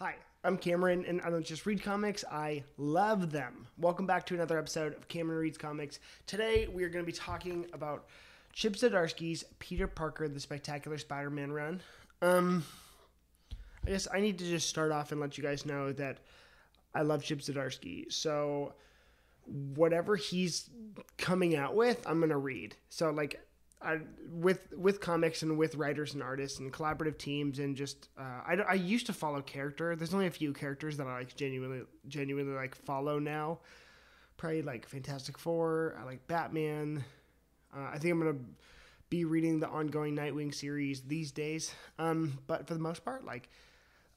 Hi, I'm Cameron, and I don't just read comics, I love them. Welcome back to another episode of Cameron Reads Comics. Today, we are going to be talking about Chip Zdarsky's Peter Parker, the Spectacular Spider Man run. Um, I guess I need to just start off and let you guys know that I love Chip Zdarsky. So, whatever he's coming out with, I'm going to read. So, like, I, with with comics and with writers and artists and collaborative teams and just uh, I, I used to follow character. There's only a few characters that I like genuinely genuinely like follow now. Probably like Fantastic Four. I like Batman. Uh, I think I'm gonna be reading the ongoing Nightwing series these days. Um, but for the most part, like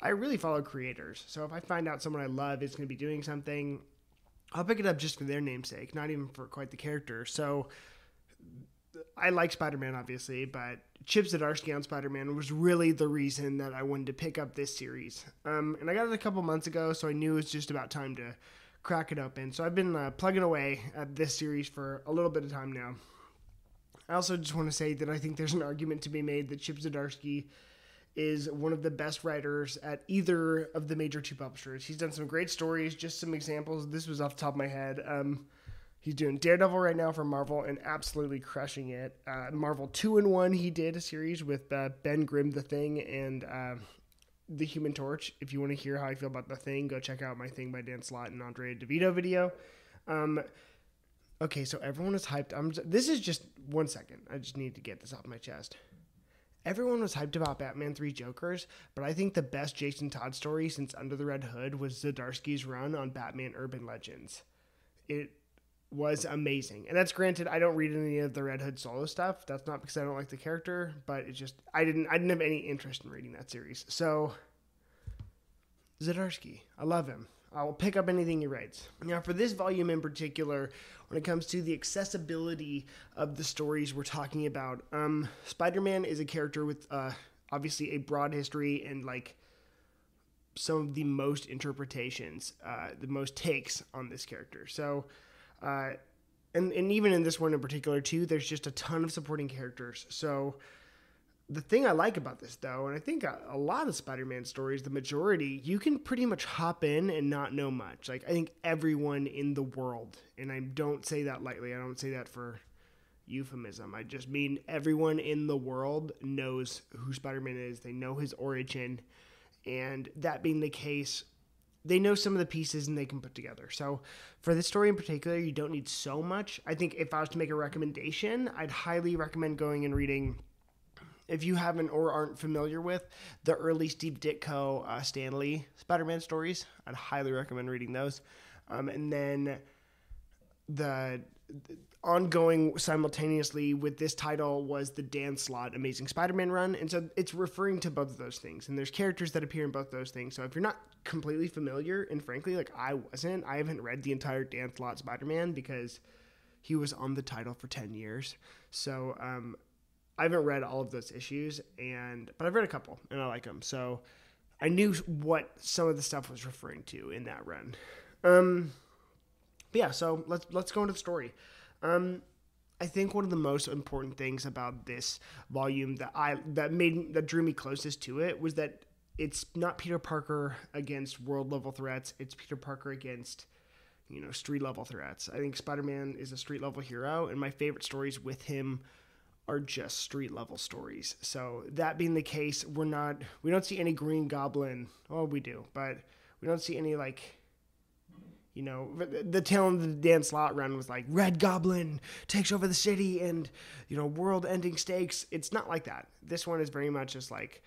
I really follow creators. So if I find out someone I love is gonna be doing something, I'll pick it up just for their namesake, not even for quite the character. So I like Spider Man, obviously, but Chip Zdarsky on Spider Man was really the reason that I wanted to pick up this series. Um, and I got it a couple months ago, so I knew it was just about time to crack it open. So I've been uh, plugging away at this series for a little bit of time now. I also just want to say that I think there's an argument to be made that Chip Zdarsky is one of the best writers at either of the major two publishers. He's done some great stories, just some examples. This was off the top of my head. Um, He's doing Daredevil right now for Marvel and absolutely crushing it. Uh, Marvel Two-in-One, he did a series with uh, Ben Grimm, The Thing, and uh, The Human Torch. If you want to hear how I feel about The Thing, go check out my Thing by Dan Slott and Andre Di Vito video. Um, okay, so everyone is hyped. I'm. This is just one second. I just need to get this off my chest. Everyone was hyped about Batman 3 Jokers, but I think the best Jason Todd story since Under the Red Hood was Zdarsky's run on Batman Urban Legends. It was amazing. And that's granted, I don't read any of the Red Hood solo stuff. That's not because I don't like the character, but it just I didn't I didn't have any interest in reading that series. So Zdarsky, I love him. I will pick up anything he writes. Now, for this volume in particular, when it comes to the accessibility of the stories we're talking about, um, Spider-Man is a character with uh, obviously a broad history and like some of the most interpretations, uh, the most takes on this character. So uh, and, and even in this one in particular, too, there's just a ton of supporting characters. So the thing I like about this, though, and I think a, a lot of Spider Man stories, the majority, you can pretty much hop in and not know much. Like, I think everyone in the world, and I don't say that lightly, I don't say that for euphemism. I just mean everyone in the world knows who Spider Man is, they know his origin. And that being the case, they know some of the pieces and they can put together. So for this story in particular, you don't need so much. I think if I was to make a recommendation, I'd highly recommend going and reading if you haven't or aren't familiar with the early Steve Ditko uh, Stan Lee Spider-Man stories, I'd highly recommend reading those. Um, and then the, the ongoing simultaneously with this title was the Dan Slott Amazing Spider-Man run, and so it's referring to both of those things. And there's characters that appear in both those things. So if you're not completely familiar, and frankly, like I wasn't, I haven't read the entire Dan Slott Spider-Man because he was on the title for ten years. So um, I haven't read all of those issues, and but I've read a couple, and I like them. So I knew what some of the stuff was referring to in that run. Um, but yeah, so let's let's go into the story. Um, I think one of the most important things about this volume that I that made that drew me closest to it was that it's not Peter Parker against world level threats. It's Peter Parker against you know street level threats. I think Spider Man is a street level hero, and my favorite stories with him are just street level stories. So that being the case, we're not we don't see any Green Goblin. Well, we do, but we don't see any like you know, the tail of the Dan Slott run was like Red Goblin takes over the city and you know world-ending stakes. It's not like that. This one is very much just like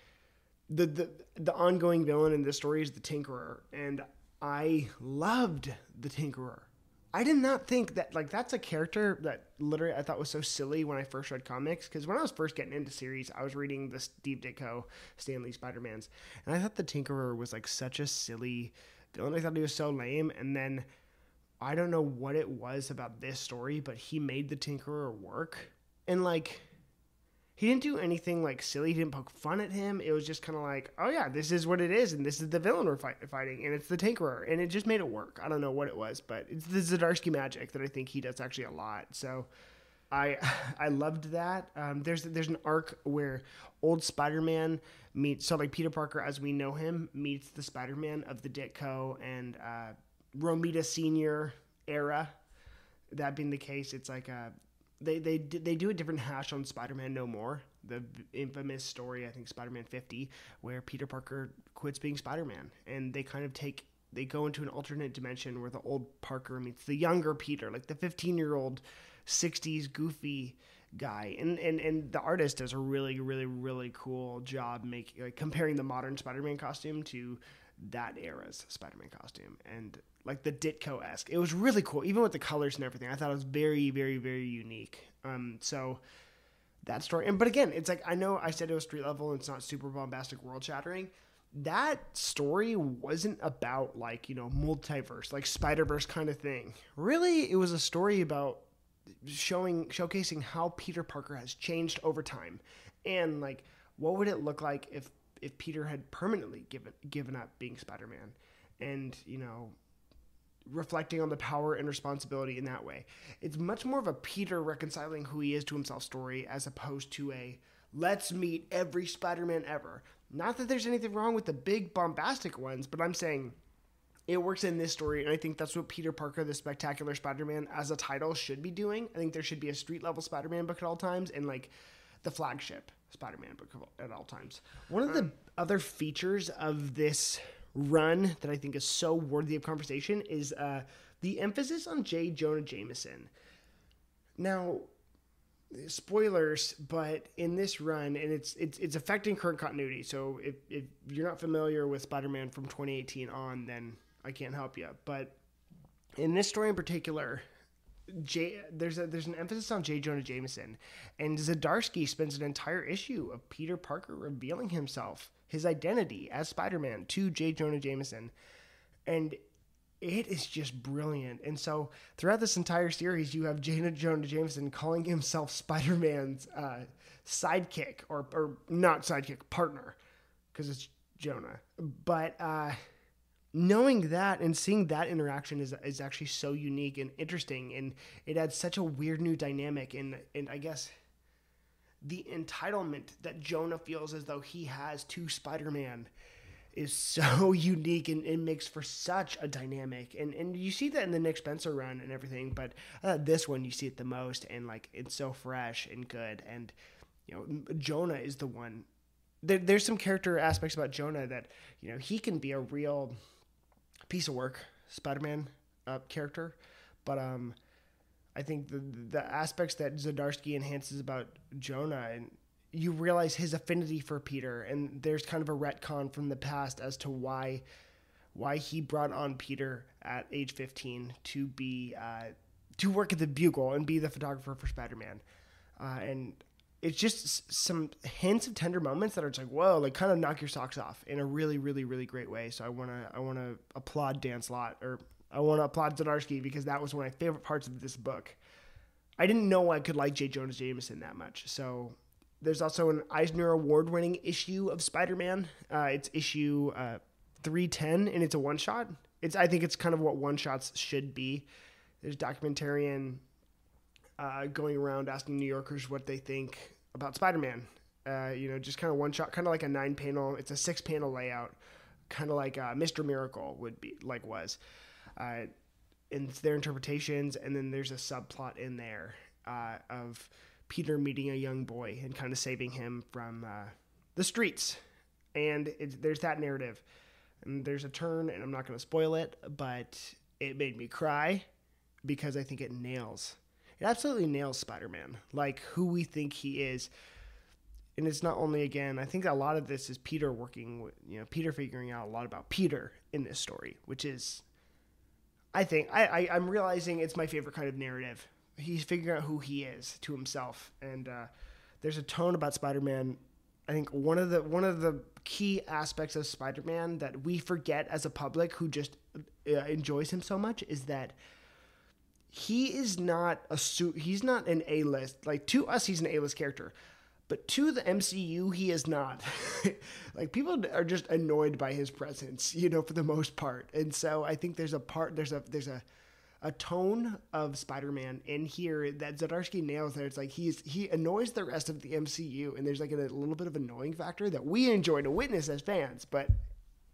the the the ongoing villain in this story is the Tinkerer, and I loved the Tinkerer. I did not think that like that's a character that literally I thought was so silly when I first read comics because when I was first getting into series, I was reading the Steve Ditko Stan Lee Spider Mans, and I thought the Tinkerer was like such a silly villain. I thought he was so lame, and then I don't know what it was about this story, but he made the Tinkerer work, and like he didn't do anything like silly. He didn't poke fun at him. It was just kind of like, oh yeah, this is what it is, and this is the villain we're fight- fighting, and it's the Tinkerer, and it just made it work. I don't know what it was, but it's the Zdarsky magic that I think he does actually a lot. So I I loved that. Um, there's there's an arc where old Spider-Man meets so like Peter Parker as we know him meets the Spider-Man of the Ditko and uh, Romita Senior era. That being the case, it's like a they they they do a different hash on Spider-Man No More, the infamous story I think Spider-Man 50, where Peter Parker quits being Spider-Man, and they kind of take they go into an alternate dimension where the old Parker meets the younger Peter, like the 15 year old 60s goofy guy. And and and the artist does a really really really cool job making like comparing the modern spider-man costume to that era's spider-man costume and like the ditko-esque. It was really cool even with the colors and everything. I thought it was very very very unique. Um so that story. And but again it's like i know i said it was street level and it's not super bombastic world shattering that story wasn't about like you know multiverse like spider-verse kind of thing really it was a story about showing showcasing how Peter Parker has changed over time and like what would it look like if if Peter had permanently given given up being Spider-Man and you know reflecting on the power and responsibility in that way. It's much more of a Peter reconciling who he is to himself story as opposed to a let's meet every Spider-Man ever. Not that there's anything wrong with the big bombastic ones, but I'm saying it works in this story, and I think that's what Peter Parker, the Spectacular Spider-Man, as a title should be doing. I think there should be a street level Spider-Man book at all times, and like the flagship Spider-Man book at all times. One of the other features of this run that I think is so worthy of conversation is uh, the emphasis on J. Jonah Jameson. Now, spoilers, but in this run, and it's it's it's affecting current continuity. So if if you're not familiar with Spider-Man from 2018 on, then I can't help you. But in this story in particular, J, there's a there's an emphasis on J. Jonah Jameson, and Zdarsky spends an entire issue of Peter Parker revealing himself, his identity as Spider-Man to J. Jonah Jameson, and it is just brilliant. And so throughout this entire series, you have J. Jonah Jameson calling himself Spider-Man's uh, sidekick, or or not sidekick, partner, because it's Jonah, but. Uh, knowing that and seeing that interaction is, is actually so unique and interesting and it adds such a weird new dynamic and and I guess the entitlement that Jonah feels as though he has to Spider-Man is so unique and it makes for such a dynamic. And and you see that in the Nick Spencer run and everything but uh, this one you see it the most and like it's so fresh and good. And you know Jonah is the one there, there's some character aspects about Jonah that you know he can be a real piece of work, Spider-Man uh, character, but um, I think the the aspects that Zdarsky enhances about Jonah and you realize his affinity for Peter, and there's kind of a retcon from the past as to why why he brought on Peter at age 15 to be uh, to work at the Bugle and be the photographer for Spider-Man, uh, and it's just some hints of tender moments that are just like whoa like kind of knock your socks off in a really really really great way. So i want to i want to applaud dan slott or i want to applaud zdarsky because that was one of my favorite parts of this book. I didn't know i could like j. Jonah jameson that much so there's also an eisner award winning issue of spider-man uh, it's issue uh, 310 and it's a one shot it's i think it's kind of what one shots should be there's documentarian uh, going around asking New Yorkers what they think about Spider Man. Uh, you know, just kind of one shot, kind of like a nine panel. It's a six panel layout, kind of like uh, Mr. Miracle would be like was. Uh, and their interpretations, and then there's a subplot in there of Peter meeting a young boy and kind of saving him from uh, the streets. And there's that narrative. And there's a turn, and I'm not going to spoil it, but it made me cry because I think it nails it absolutely nails Spider-Man, like who we think he is. And it's not only again, I think a lot of this is Peter working with, you know, Peter figuring out a lot about Peter in this story, which is, I think, I, I I'm realizing it's my favorite kind of narrative. He's figuring out who he is to himself, and uh, there's a tone about Spider-Man. I think one of the one of the key aspects of Spider-Man that we forget as a public who just uh, enjoys him so much is that he is not a suit. He's not an A list. Like to us, he's an A list character, but to the MCU, he is not. like people are just annoyed by his presence, you know, for the most part. And so I think there's a part. There's a there's a a tone of Spider-Man in here that Zdarsky nails there. It's like he's he annoys the rest of the MCU, and there's like a, a little bit of annoying factor that we enjoy to witness as fans, but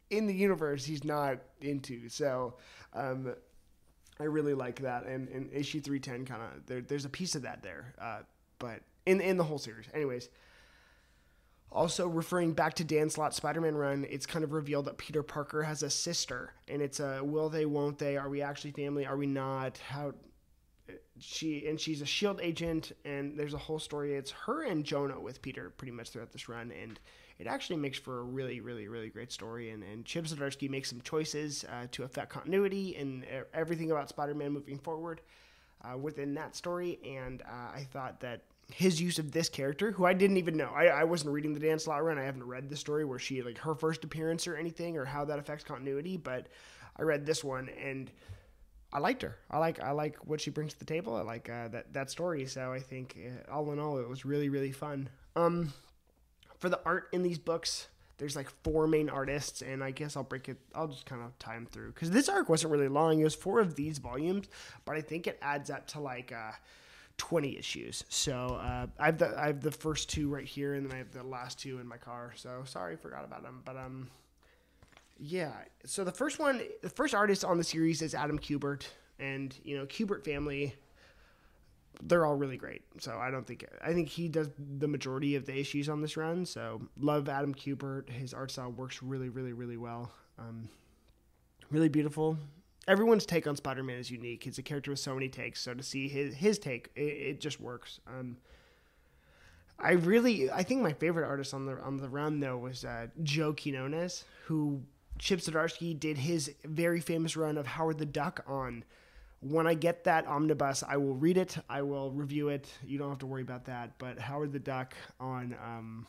in the universe he's not into. So um, I really like that, and, and issue three ten kind of there, there's a piece of that there, uh, but in in the whole series, anyways. Also, referring back to Dan Slott's Spider-Man run, it's kind of revealed that Peter Parker has a sister, and it's a will they, won't they? Are we actually family? Are we not? How she and she's a Shield agent, and there's a whole story. It's her and Jonah with Peter pretty much throughout this run, and it actually makes for a really, really, really great story. And, and Chip Zdarsky makes some choices uh, to affect continuity and everything about Spider-Man moving forward uh, within that story. And uh, I thought that his use of this character, who I didn't even know. I, I wasn't reading the Dan Slott run. I haven't read the story where she like her first appearance or anything or how that affects continuity. But I read this one and I liked her. I like I like what she brings to the table. I like uh, that that story. So I think uh, all in all, it was really really fun. Um, for the art in these books, there's like four main artists, and I guess I'll break it. I'll just kind of them through because this arc wasn't really long. It was four of these volumes, but I think it adds up to like. Uh, 20 issues. So uh, I have the I have the first two right here, and then I have the last two in my car. So sorry, forgot about them. But um, yeah. So the first one, the first artist on the series is Adam Kubert, and you know Kubert family. They're all really great. So I don't think I think he does the majority of the issues on this run. So love Adam Kubert. His art style works really, really, really well. Um, really beautiful everyone's take on Spider-Man is unique. He's a character with so many takes. So to see his his take, it, it just works. Um, I really, I think my favorite artist on the on the run though was uh, Joe Quinones, who Chip Zdarsky did his very famous run of Howard the Duck on. When I get that omnibus, I will read it. I will review it. You don't have to worry about that. But Howard the Duck on. Um,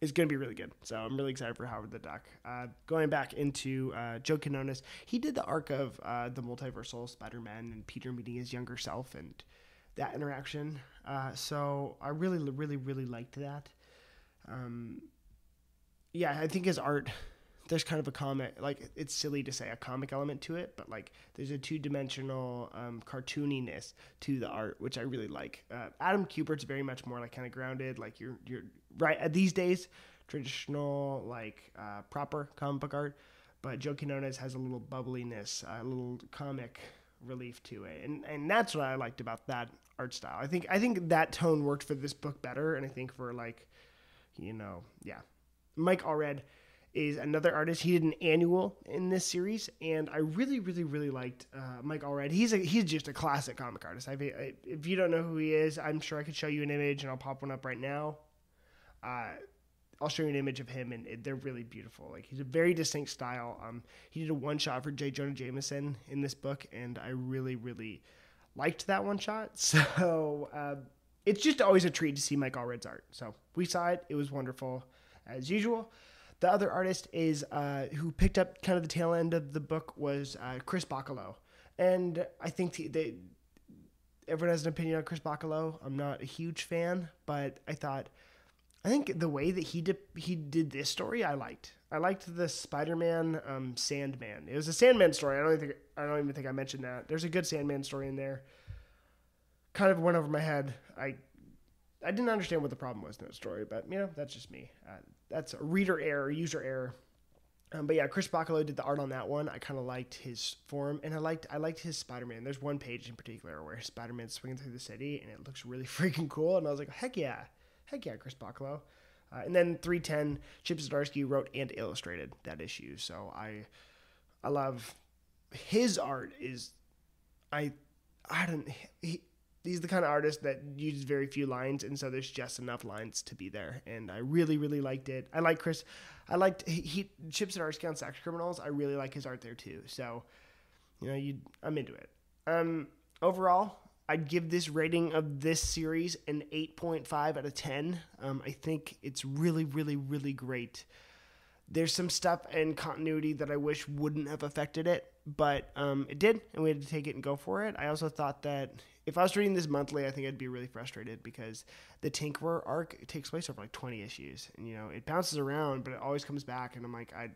is going to be really good. So I'm really excited for Howard the Duck. Uh, going back into uh, Joe Quinones, he did the arc of uh, the multiversal Spider-Man and Peter meeting his younger self and that interaction. Uh, so I really, really, really liked that. Um, yeah, I think his art. There's kind of a comic, like it's silly to say a comic element to it, but like there's a two-dimensional um, cartooniness to the art, which I really like. Uh, Adam Kubert's very much more like kind of grounded, like you're you're right uh, these days traditional like uh, proper comic book art but joe quinones has a little bubbliness a little comic relief to it and and that's what i liked about that art style i think i think that tone worked for this book better and i think for like you know yeah mike allred is another artist. He did an annual in this series, and I really, really, really liked uh, Mike Allred. He's a he's just a classic comic artist. I, if you don't know who he is, I'm sure I could show you an image, and I'll pop one up right now. Uh, I'll show you an image of him, and they're really beautiful. Like he's a very distinct style. Um, he did a one shot for J. Jonah Jameson in this book, and I really, really liked that one shot. So uh, it's just always a treat to see Mike Allred's art. So we saw it; it was wonderful, as usual. The other artist is uh, who picked up kind of the tail end of the book was uh, Chris Bachalo, and I think they everyone has an opinion on Chris Bachalo. I'm not a huge fan, but I thought I think the way that he did he did this story, I liked. I liked the Spider-Man um, Sandman. It was a Sandman story. I don't even think I don't even think I mentioned that. There's a good Sandman story in there. Kind of went over my head. I I didn't understand what the problem was in that story, but you know that's just me. Uh, that's a reader error, user error. Um, but yeah, Chris Bachalo did the art on that one. I kind of liked his form, and I liked I liked his Spider-Man. There's one page in particular where Spider-Man's swinging through the city, and it looks really freaking cool. And I was like, heck yeah, heck yeah, Chris Bachalo. Uh, and then 310, Chip Zdarsky wrote and illustrated that issue. So I, I love his art. Is I, I don't. He, he's the kind of artist that uses very few lines, and so there's just enough lines to be there. And I really, really liked it. I like Chris. I liked he, he Chip Zdarsky on Sex Criminals. I really like his art there too. So, you know, you I'm into it. Um, overall, I'd give this rating of this series an 8.5 out of 10. Um, I think it's really, really, really great. There's some stuff and continuity that I wish wouldn't have affected it, but um, it did, and we had to take it and go for it. I also thought that if I was reading this monthly, I think I'd be really frustrated because the Tinkerer arc takes place over like 20 issues, and you know it bounces around, but it always comes back, and I'm like, I,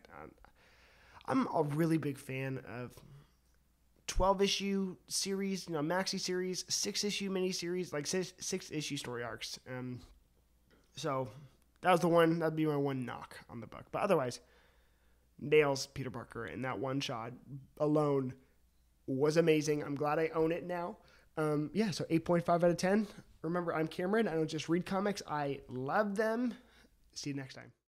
I'm a really big fan of 12 issue series, you know, maxi series, six issue mini series, like six, six issue story arcs. Um, so that was the one, that'd be my one knock on the book. But otherwise, nails Peter Parker, and that one shot alone was amazing. I'm glad I own it now. Um, yeah, so 8.5 out of 10. Remember, I'm Cameron. I don't just read comics, I love them. See you next time.